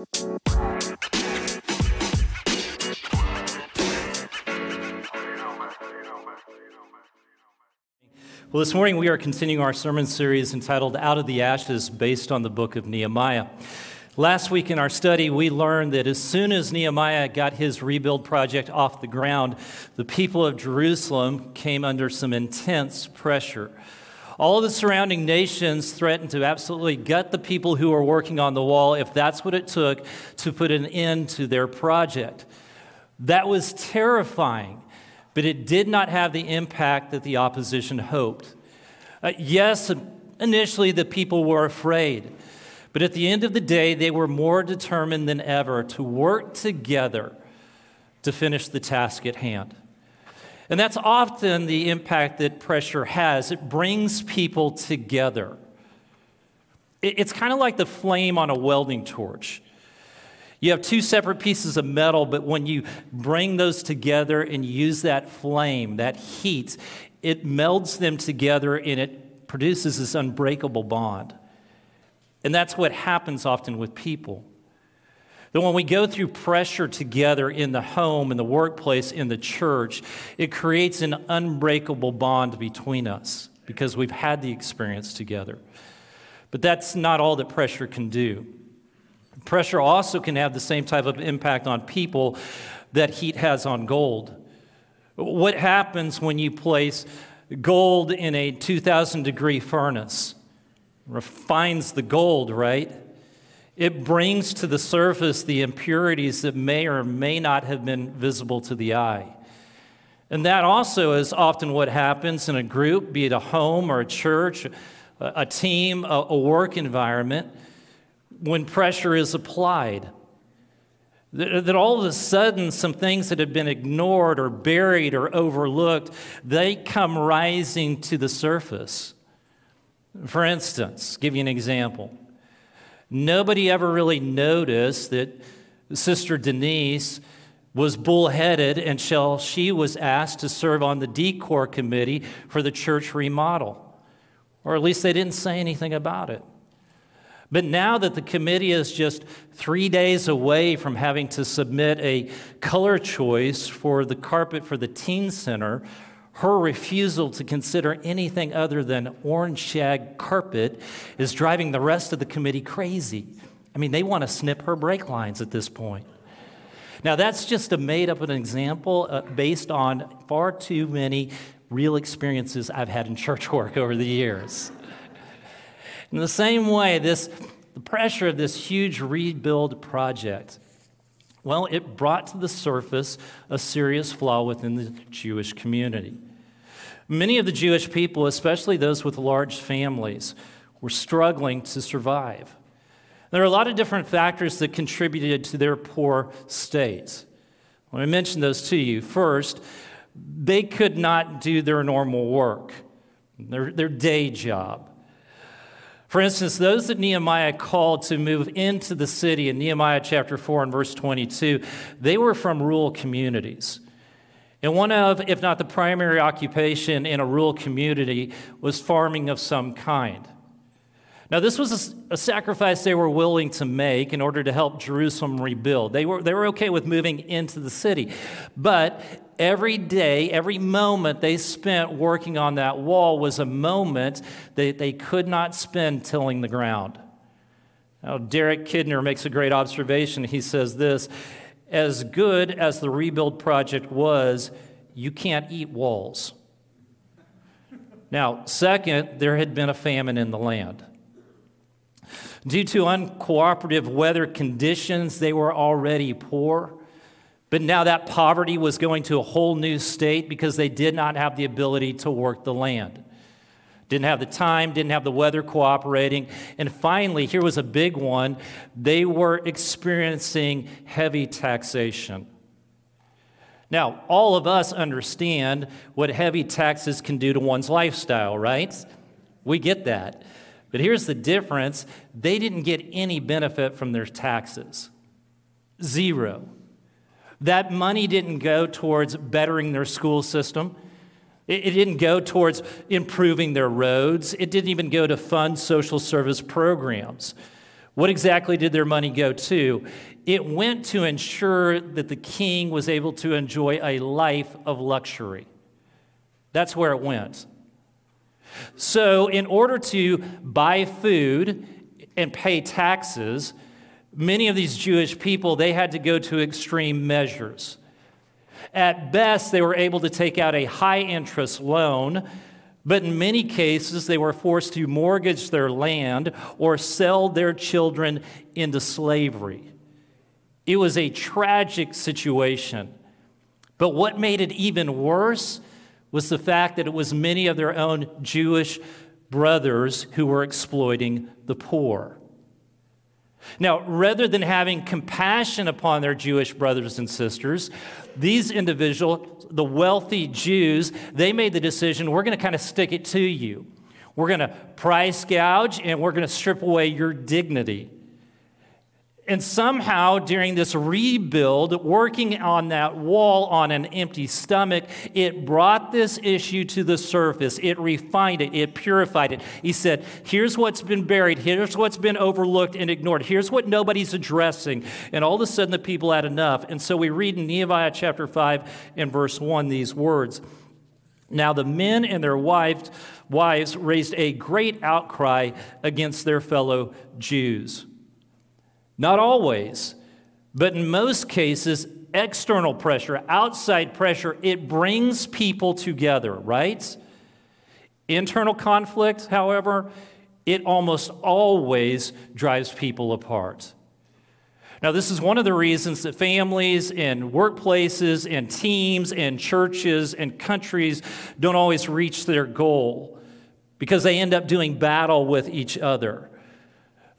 Well, this morning we are continuing our sermon series entitled Out of the Ashes, based on the book of Nehemiah. Last week in our study, we learned that as soon as Nehemiah got his rebuild project off the ground, the people of Jerusalem came under some intense pressure. All the surrounding nations threatened to absolutely gut the people who were working on the wall if that's what it took to put an end to their project. That was terrifying but it did not have the impact that the opposition hoped. Uh, yes, initially the people were afraid, but at the end of the day, they were more determined than ever to work together to finish the task at hand. And that's often the impact that pressure has. It brings people together. It's kind of like the flame on a welding torch. You have two separate pieces of metal, but when you bring those together and use that flame, that heat, it melds them together and it produces this unbreakable bond. And that's what happens often with people. That when we go through pressure together in the home, in the workplace, in the church, it creates an unbreakable bond between us because we've had the experience together. But that's not all that pressure can do. Pressure also can have the same type of impact on people that heat has on gold. What happens when you place gold in a 2,000 degree furnace? Refines the gold, right? It brings to the surface the impurities that may or may not have been visible to the eye. And that also is often what happens in a group, be it a home or a church, a team, a work environment when pressure is applied. That all of a sudden, some things that have been ignored or buried or overlooked, they come rising to the surface. For instance, give you an example. Nobody ever really noticed that Sister Denise was bullheaded until she was asked to serve on the decor committee for the church remodel. Or at least they didn't say anything about it. But now that the committee is just three days away from having to submit a color choice for the carpet for the teen center, her refusal to consider anything other than orange shag carpet is driving the rest of the committee crazy. I mean, they want to snip her brake lines at this point. Now, that's just a made up an example uh, based on far too many real experiences I've had in church work over the years. In the same way, this, the pressure of this huge rebuild project, well, it brought to the surface a serious flaw within the Jewish community. Many of the Jewish people, especially those with large families, were struggling to survive. There are a lot of different factors that contributed to their poor state. Let me mention those to you. First, they could not do their normal work, their, their day job. For instance, those that Nehemiah called to move into the city in Nehemiah chapter 4 and verse 22, they were from rural communities. And one of, if not the primary occupation in a rural community, was farming of some kind. Now, this was a, a, sacrifice they were willing to make in order to help Jerusalem rebuild. They were, they were okay with moving into the city. But every day, every moment they spent working on that wall was a moment that they could not spend tilling the ground. Now, Derek Kidner makes a great observation. He says this As good as the rebuild project was, you can't eat walls. Now, second, there had been a famine in the land. Due to uncooperative weather conditions, they were already poor. But now that poverty was going to a whole new state because they did not have the ability to work the land. Didn't have the time, didn't have the weather cooperating. And finally, here was a big one they were experiencing heavy taxation. Now, all of us understand what heavy taxes can do to one's lifestyle, right? We get that. But here's the difference they didn't get any benefit from their taxes. Zero. That money didn't go towards bettering their school system. It, didn't go towards improving their roads. It didn't even go to fund social service programs. What exactly did their money go to? It went to ensure that the king was able to enjoy a life of luxury. That's where it went. So, in order to buy food and pay taxes, many of these Jewish people they had to go to extreme measures. At best, they were able to take out a high interest loan, but in many cases, they were forced to mortgage their land or sell their children into slavery. It was a tragic situation. But what made it even worse was the fact that it was many of their own Jewish brothers who were exploiting the poor. Now, rather than having compassion upon their Jewish brothers and sisters, these individuals, the wealthy Jews, they made the decision we're going to kind of stick it to you. We're going to price gouge and we're going to strip away your dignity. And somehow, during this rebuild, working on that wall on an empty stomach, it brought this issue to the surface. It refined it, it purified it. He said, Here's what's been buried, here's what's been overlooked and ignored, here's what nobody's addressing. And all of a sudden, the people had enough. And so we read in Nehemiah chapter 5 and verse 1 these words. Now, the men and their wives, wives raised a great outcry against their fellow Jews. Not always, but in most cases, external pressure, outside pressure, it brings people together, right? Internal conflict, however, it almost always drives people apart. Now, this is one of the reasons that families and workplaces and teams and churches and countries don't always reach their goal because they end up doing battle with each other.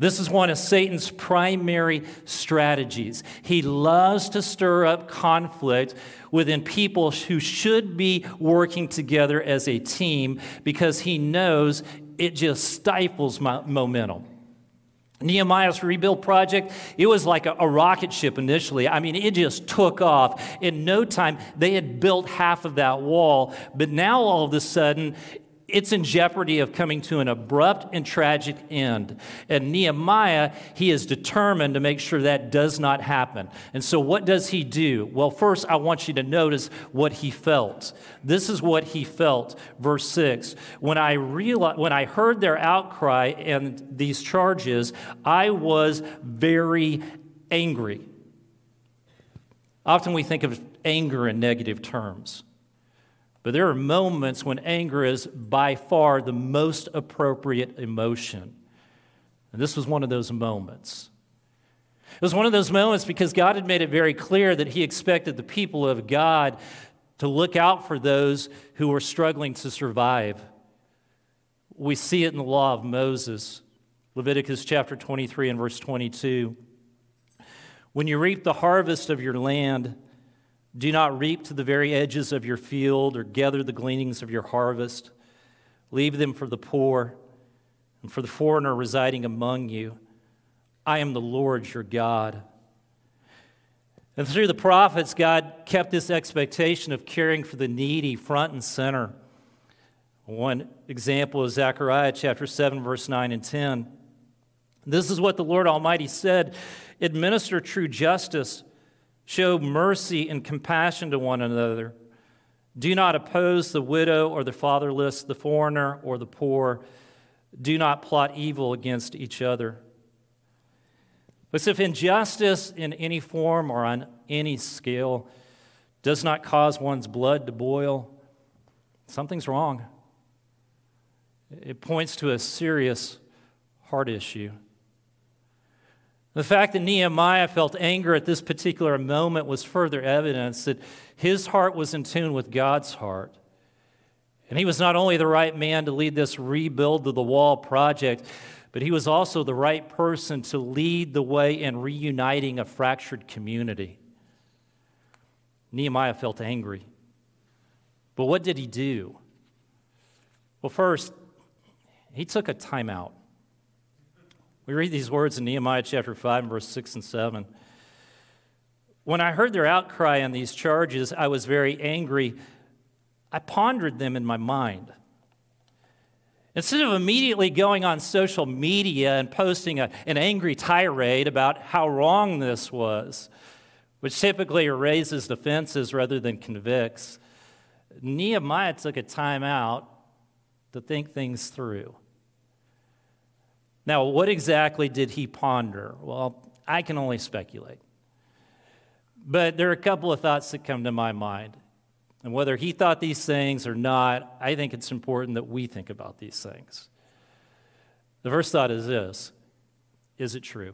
This is one of Satan's primary strategies. He loves to stir up conflict within people who should be working together as a team because he knows it just stifles momentum. Nehemiah's rebuild project, it was like a, a, rocket ship initially. I mean, it just took off. In no time, they had built half of that wall, but now all of a sudden, it's in jeopardy of coming to an abrupt and tragic end. And Nehemiah, he is determined to make sure that does not happen. And so, what does he do? Well, first, I want you to notice what he felt. This is what he felt. Verse 6 When I, realized, when I heard their outcry and these charges, I was very angry. Often we think of anger in negative terms. But there are moments when anger is by far the most appropriate emotion. And this was one of those moments. It was one of those moments because God had made it very clear that He expected the people of God to look out for those who were struggling to survive. We see it in the law of Moses, Leviticus chapter 23 and verse 22. When you reap the harvest of your land, do not reap to the very edges of your field or gather the gleanings of your harvest. Leave them for the poor and for the foreigner residing among you. I am the Lord your God. And through the prophets, God kept this expectation of caring for the needy front and center. One example is Zechariah chapter 7, verse 9 and 10. This is what the Lord Almighty said Administer true justice Show mercy and compassion to one another. Do not oppose the widow or the fatherless, the foreigner or the poor. Do not plot evil against each other. But if injustice in any form or on any scale does not cause one's blood to boil, something's wrong. It points to a serious heart issue. The fact that Nehemiah felt anger at this particular moment was further evidence that his heart was in tune with God's heart. And he was not only the right man to lead this rebuild of the wall project, but he was also the right person to lead the way in reuniting a fractured community. Nehemiah felt angry. But what did he do? Well, first, he took a timeout. We read these words in Nehemiah chapter 5, verse 6 and 7. When I heard their outcry on these charges, I was very angry. I pondered them in my mind. Instead of immediately going on social media and posting a, an angry tirade about how wrong this was, which typically raises defenses rather than convicts, Nehemiah took a time out to think things through. Now, what exactly did he ponder? Well, I can only speculate. But there are a couple of thoughts that come to my mind. And whether he thought these things or not, I think it's important that we think about these things. The first thought is this Is it true?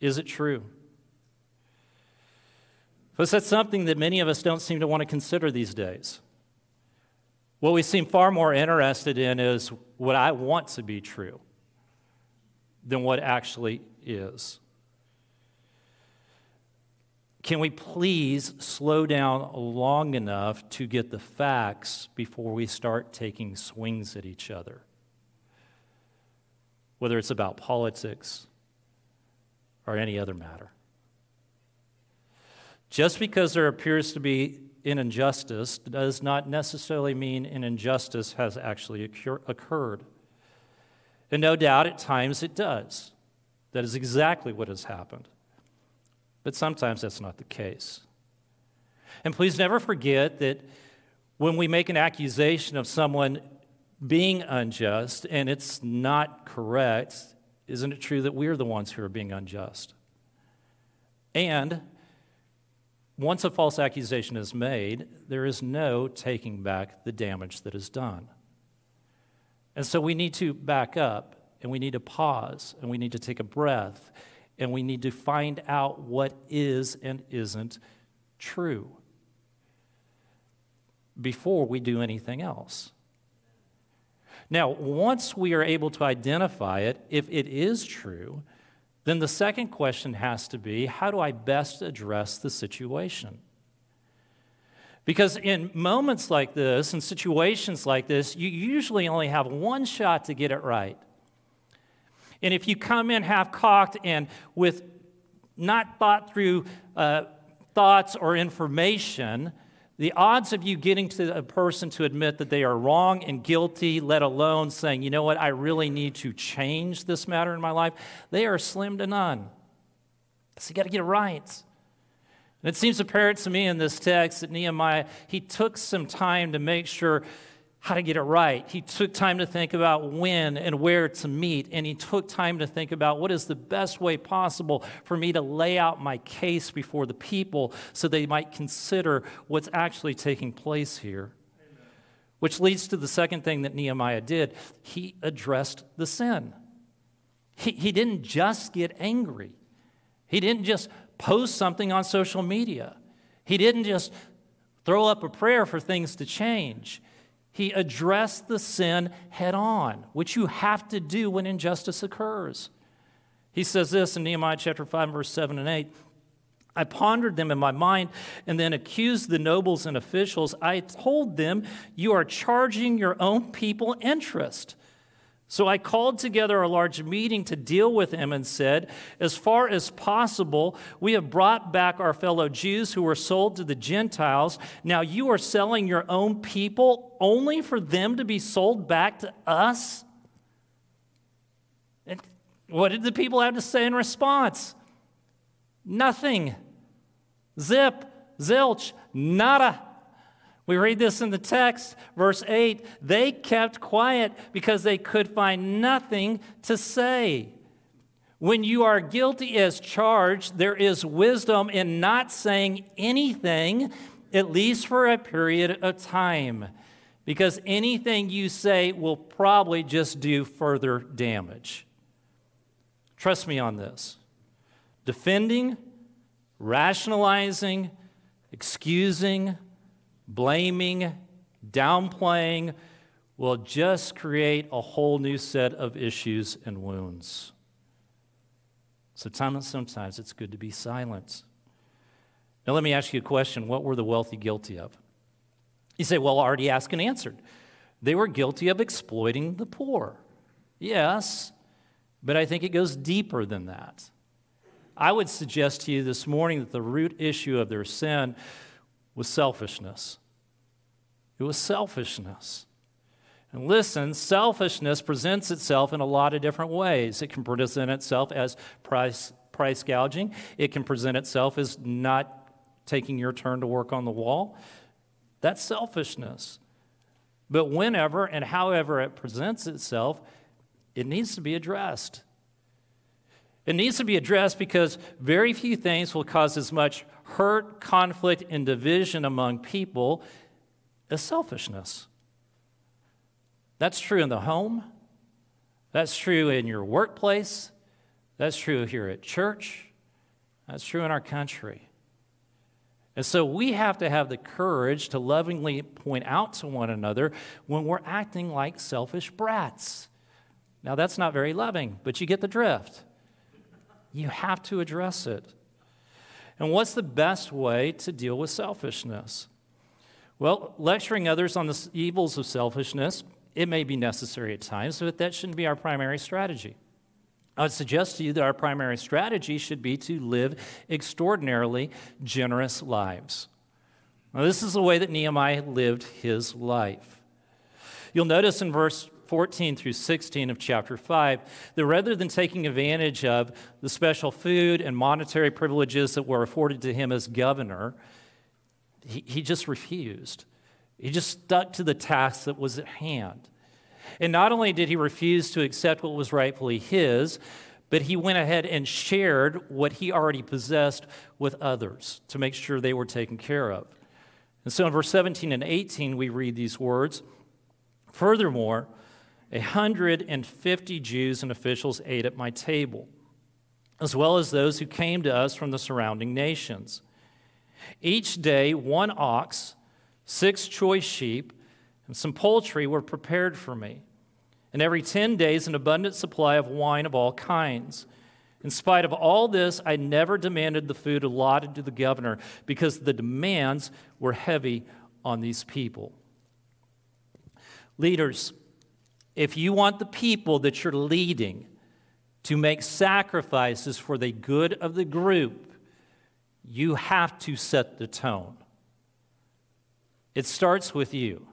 Is it true? Because that's something that many of us don't seem to want to consider these days. What we seem far more interested in is what I want to be true than what actually is. Can we please slow down long enough to get the facts before we start taking swings at each other? Whether it's about politics or any other matter. Just because there appears to be an injustice does not necessarily mean an injustice has actually occurred. And no doubt at times it does. That is exactly what has happened. But sometimes that's not the case. And please never forget that when we make an accusation of someone being unjust and it's not correct, isn't it true that we're the ones who are being unjust? And once a false accusation is made, there is no taking back the damage that is done. And so we need to back up and we need to pause and we need to take a breath and we need to find out what is and isn't true before we do anything else. Now, once we are able to identify it, if it is true, then the second question has to be how do I best address the situation? Because in moments like this, in situations like this, you usually only have one shot to get it right. And if you come in half cocked and with not thought through uh, thoughts or information, the odds of you getting to a person to admit that they are wrong and guilty, let alone saying, you know what, I really need to change this matter in my life, they are slim to none. So you got to get it right. And it seems apparent to me in this text that Nehemiah, he took some time to make sure how to get it right. He took time to think about when and where to meet, and he took time to think about what is the best way possible for me to lay out my case before the people so they might consider what's actually taking place here. Amen. Which leads to the second thing that Nehemiah did he addressed the sin. He, he didn't just get angry, he didn't just post something on social media, he didn't just throw up a prayer for things to change. He addressed the sin head on, which you have to do when injustice occurs. He says this in Nehemiah chapter 5, verse 7 and 8. I pondered them in my mind and then accused the nobles and officials. I told them, You are charging your own people interest. So I called together a large meeting to deal with him and said, As far as possible, we have brought back our fellow Jews who were sold to the Gentiles. Now you are selling your own people only for them to be sold back to us? And what did the people have to say in response? Nothing. Zip, zilch, nada. We read this in the text, verse 8. They kept quiet because they could find nothing to say. When you are guilty as charged, there is wisdom in not saying anything, at least for a period of time, because anything you say will probably just do further damage. Trust me on this. Defending, rationalizing, excusing, blaming, downplaying will just create a whole new set of issues and wounds. So sometimes it's good to be silent. Now, let me ask you a question. What were the wealthy guilty of? You say, well, already asked and answered. They were guilty of exploiting the poor. Yes, but I think it goes deeper than that. I would suggest to you this morning that the root issue of their sin was selfishness. It was selfishness. And listen, selfishness presents itself in a lot of different ways. It can present itself as price, price gouging, it can present itself as not taking your turn to work on the wall. That's selfishness. But whenever and however it presents itself, it needs to be addressed. It needs to be addressed because very few things will cause as much hurt, conflict, and division among people as selfishness. That's true in the home, that's true in your workplace, that's true here at church, that's true in our country. And so we have to have the courage to lovingly point out to one another when we're acting like selfish brats. Now, that's not very loving, but you get the drift. You have to address it. And what's the best way to deal with selfishness? Well, lecturing others on the evils of selfishness, it may be necessary at times, but that shouldn't be our primary strategy. I would suggest to you that our primary strategy should be to live extraordinarily generous lives. Now, this is the way that Nehemiah lived his life. You'll notice in verse 14 through 16 of chapter 5 that rather than taking advantage of the special food and monetary privileges that were afforded to him as governor, he, he just refused. He just stuck to the task that was at hand. And not only did he refuse to accept what was rightfully his, but he went ahead and shared what he already possessed with others to make sure they were taken care of. And so in verse 17 and 18, we read these words Furthermore, 150 Jews and officials ate at my table, as well as those who came to us from the surrounding nations. Each day, one ox, six choice sheep, and some poultry were prepared for me. And every 10 days, an abundant supply of wine of all kinds. In spite of all this, I never demanded the food allotted to the governor because the demands were heavy on these people. Leaders, if you want the people that you're leading to make sacrifices for the good of the group, you have to set the tone. It starts with you.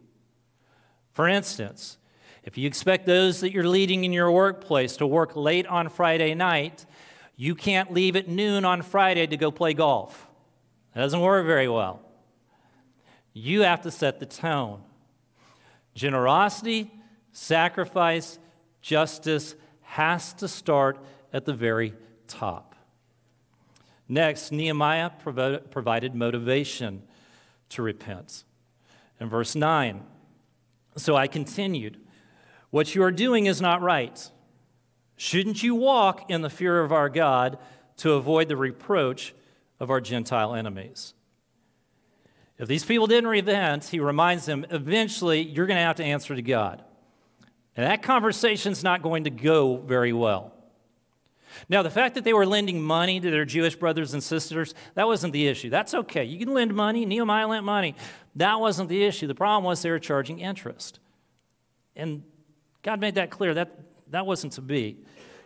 For instance, if you expect those that you're leading in your workplace to work late on Friday night, you can't leave at noon on Friday to go play golf. That doesn't work very well. You have to set the tone. Generosity, sacrifice, justice has to start at the very top. Next, Nehemiah provided motivation to repent. In verse 9, so I continued, What you are doing is not right. Shouldn't you walk in the fear of our God to avoid the reproach of our Gentile enemies? If these people didn't repent, he reminds them, eventually you're going to have to answer to God. And that conversation's not going to go very well. Now, the fact that they were lending money to their Jewish brothers and sisters, that wasn't the issue. That's okay. You can lend money. Nehemiah lent money. That wasn't the issue. The problem was they were charging interest. And God made that clear. That, that wasn't to be.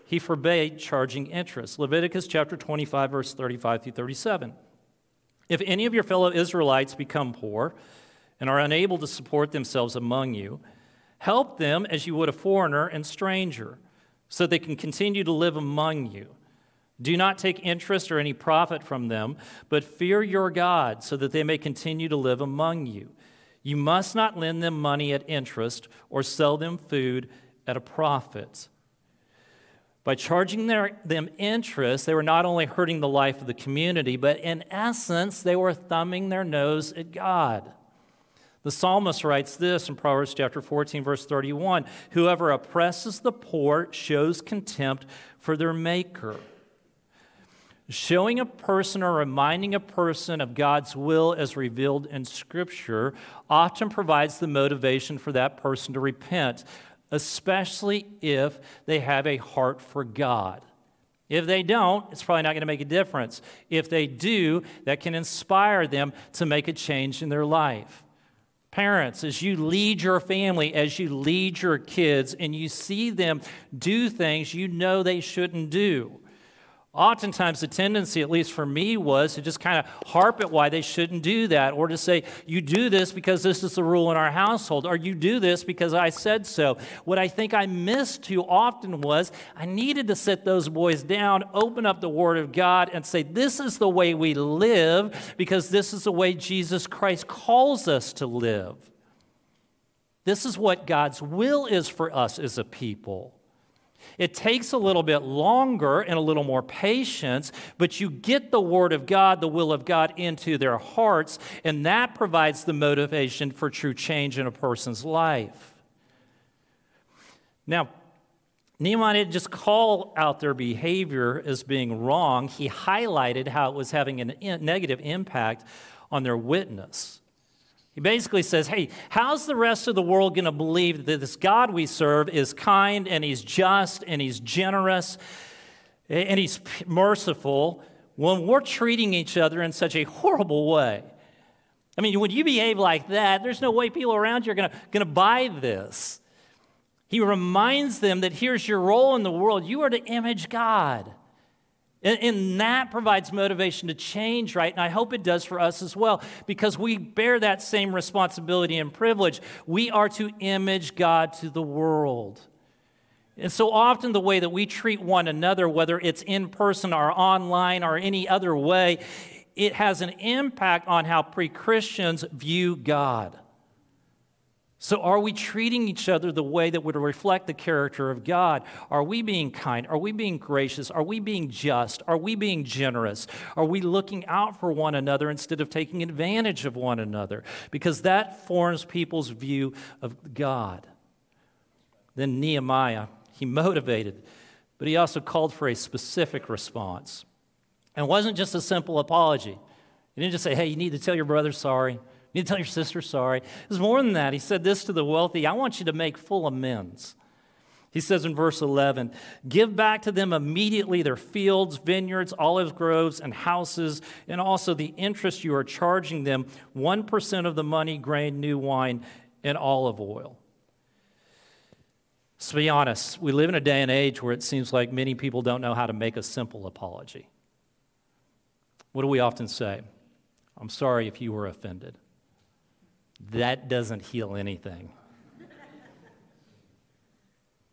He forbade charging interest. Leviticus chapter 25, verse 35 through 37. If any of your fellow Israelites become poor and are unable to support themselves among you, help them as you would a foreigner and stranger so they can continue to live among you. Do not take interest or any profit from them, but fear your God so that they may continue to live among you. You must not lend them money at interest or sell them food at a profit. By charging their, them interest, they were not only hurting the life of the community, but in essence, they were thumbing their nose at God. The psalmist writes this in Proverbs chapter 14, verse 31 Whoever oppresses the poor shows contempt for their maker. Showing a person or reminding a person of God's will as revealed in Scripture often provides the motivation for that person to repent, especially if they have a heart for God. If they don't, it's probably not going to make a difference. If they do, that can inspire them to make a change in their life. Parents, as you lead your family, as you lead your kids, and you see them do things you know they shouldn't do, Oftentimes, the tendency, at least for me, was to just kind of harp at why they shouldn't do that, or to say, you do this because this is the rule in our household, or you do this because I said so. What I think I missed too often was I needed to sit those boys down, open up the Word of God, and say, this is the way we live, because this is the way Jesus Christ calls us to live. This is what God's will is for us as a people. It takes a little bit longer and a little more patience, but you get the Word of God, the will of God into their hearts, and that provides the motivation for true change in a person's life. Now, Nehemiah didn't just call out their behavior as being wrong, he highlighted how it was having a negative impact on their witness. He basically says, Hey, how's the rest of the world going to believe that this God we serve is kind and he's just and he's generous and he's merciful when we're treating each other in such a horrible way? I mean, when you behave like that, there's no way people around you are going to buy this. He reminds them that here's your role in the world you are to image God. And, and, that provides motivation to change, right? And I hope it does for us as well, because we bear that same responsibility and privilege. We are to image God to the world. And so often, the way that we treat one another, whether it's in person or online or any other way, it has an impact on how pre Christians view God. So, are we treating each other the way that would reflect the character of God? Are we being kind? Are we being gracious? Are we being just? Are we being generous? Are we looking out for one another instead of taking advantage of one another? Because that forms people's view of God. Then Nehemiah, he motivated, but he also called for a specific response. And it wasn't just a simple apology. He didn't just say, hey, you need to tell your brother sorry. You need to tell your sister sorry. It was more than that. He said this to the wealthy I want you to make full amends. He says in verse 11, Give back to them immediately their fields, vineyards, olive groves, and houses, and also the interest you are charging them 1% of the money, grain, new wine, and olive oil. To be honest, we live in a day and age where it seems like many people don't know how to make a simple apology. What do we often say? I'm sorry if you were offended that doesn't heal anything.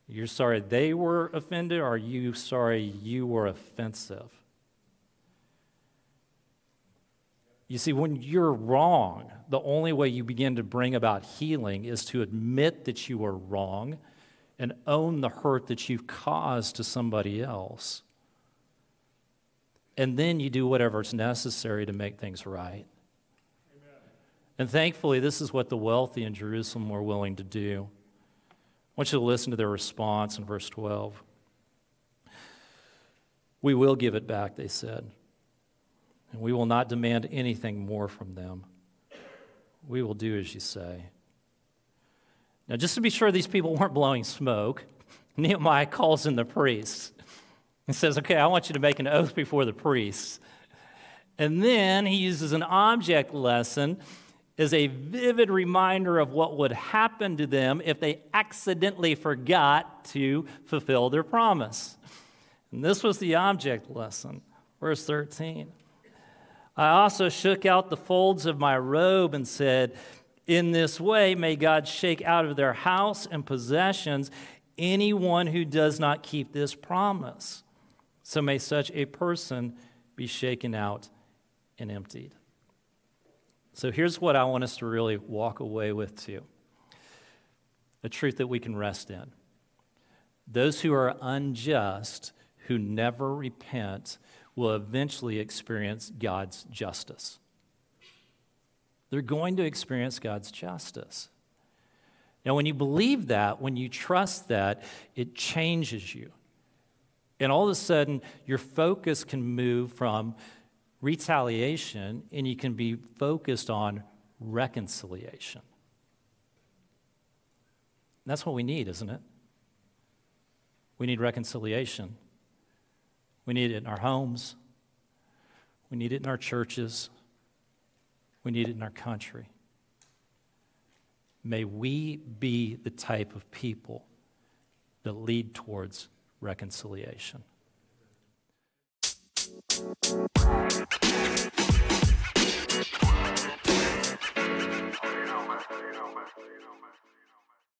You're sorry they were offended, or are you sorry you were offensive? You see, when you're wrong, the only way you begin to bring about healing is to admit that you were wrong and own the hurt that you've caused to somebody else. And then you do whatever's necessary to make things right. And thankfully, this is what the wealthy in Jerusalem were willing to do. I want you to listen to their response in verse 12. We will give it back, they said, and we will not demand anything more from them. We will do as you say. Now, just to be sure these people weren't blowing smoke, Nehemiah calls in the priests and says, Okay, I want you to make an oath before the priests. And then he uses an object lesson is a vivid reminder of what would happen to them if they accidentally forgot to fulfill their promise. And this was the object lesson, verse 13. I also shook out the folds of my robe and said, In this way, may God shake out of their house and possessions anyone who does not keep this promise. So may such a person be shaken out and emptied. So here's what I want us to really walk away with, too a truth that we can rest in. Those who are unjust, who never repent, will eventually experience God's justice. They're going to experience God's justice. Now, when you believe that, when you trust that, it changes you. And all of a sudden, your focus can move from retaliation and you can be focused on reconciliation. That's what we need, isn't it? We need reconciliation. We need it in our homes. We need it in our churches. We need it in our country. May we be the type of people that lead towards reconciliation. Thank you.